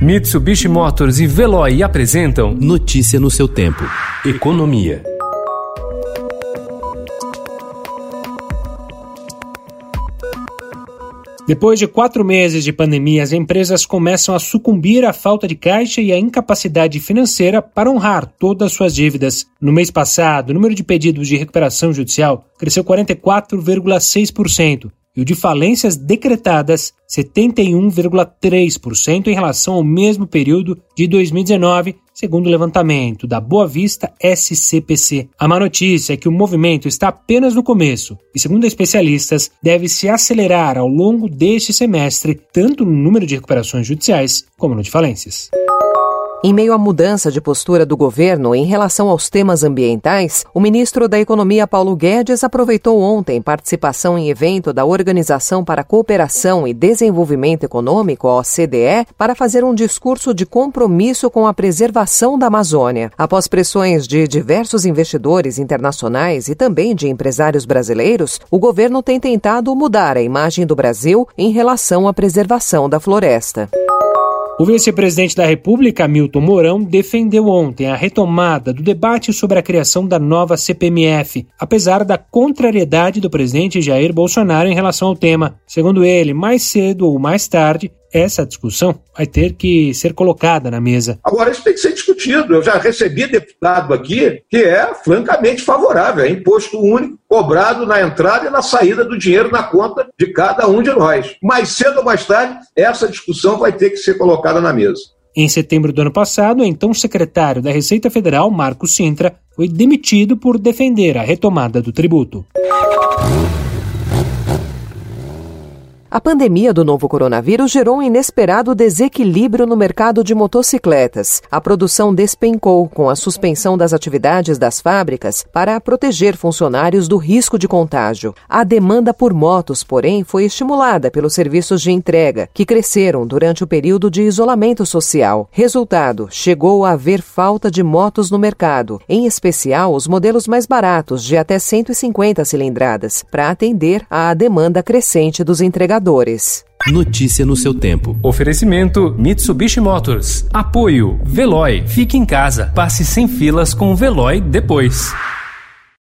Mitsubishi Motors e Veloy apresentam Notícia no seu tempo. Economia. Depois de quatro meses de pandemia, as empresas começam a sucumbir à falta de caixa e à incapacidade financeira para honrar todas suas dívidas. No mês passado, o número de pedidos de recuperação judicial cresceu 44,6%, e o de falências decretadas 71,3% em relação ao mesmo período de 2019, segundo o levantamento da Boa Vista SCPC. A má notícia é que o movimento está apenas no começo e, segundo especialistas, deve se acelerar ao longo deste semestre, tanto no número de recuperações judiciais como no de falências. Em meio à mudança de postura do governo em relação aos temas ambientais, o ministro da Economia Paulo Guedes aproveitou ontem participação em evento da Organização para a Cooperação e Desenvolvimento Econômico, OCDE, para fazer um discurso de compromisso com a preservação da Amazônia. Após pressões de diversos investidores internacionais e também de empresários brasileiros, o governo tem tentado mudar a imagem do Brasil em relação à preservação da floresta. O vice-presidente da República, Milton Mourão, defendeu ontem a retomada do debate sobre a criação da nova CPMF, apesar da contrariedade do presidente Jair Bolsonaro em relação ao tema. Segundo ele, mais cedo ou mais tarde, essa discussão vai ter que ser colocada na mesa. Agora, isso tem que ser discutido. Eu já recebi deputado aqui que é francamente favorável. É imposto único cobrado na entrada e na saída do dinheiro na conta de cada um de nós. Mais cedo ou mais tarde, essa discussão vai ter que ser colocada na mesa. Em setembro do ano passado, o então secretário da Receita Federal, Marco Sintra, foi demitido por defender a retomada do tributo. A pandemia do novo coronavírus gerou um inesperado desequilíbrio no mercado de motocicletas. A produção despencou com a suspensão das atividades das fábricas para proteger funcionários do risco de contágio. A demanda por motos, porém, foi estimulada pelos serviços de entrega, que cresceram durante o período de isolamento social. Resultado: chegou a haver falta de motos no mercado, em especial os modelos mais baratos, de até 150 cilindradas, para atender à demanda crescente dos entregadores. Notícia no seu tempo. Oferecimento Mitsubishi Motors. Apoio Veloy. Fique em casa. Passe sem filas com o Veloy depois.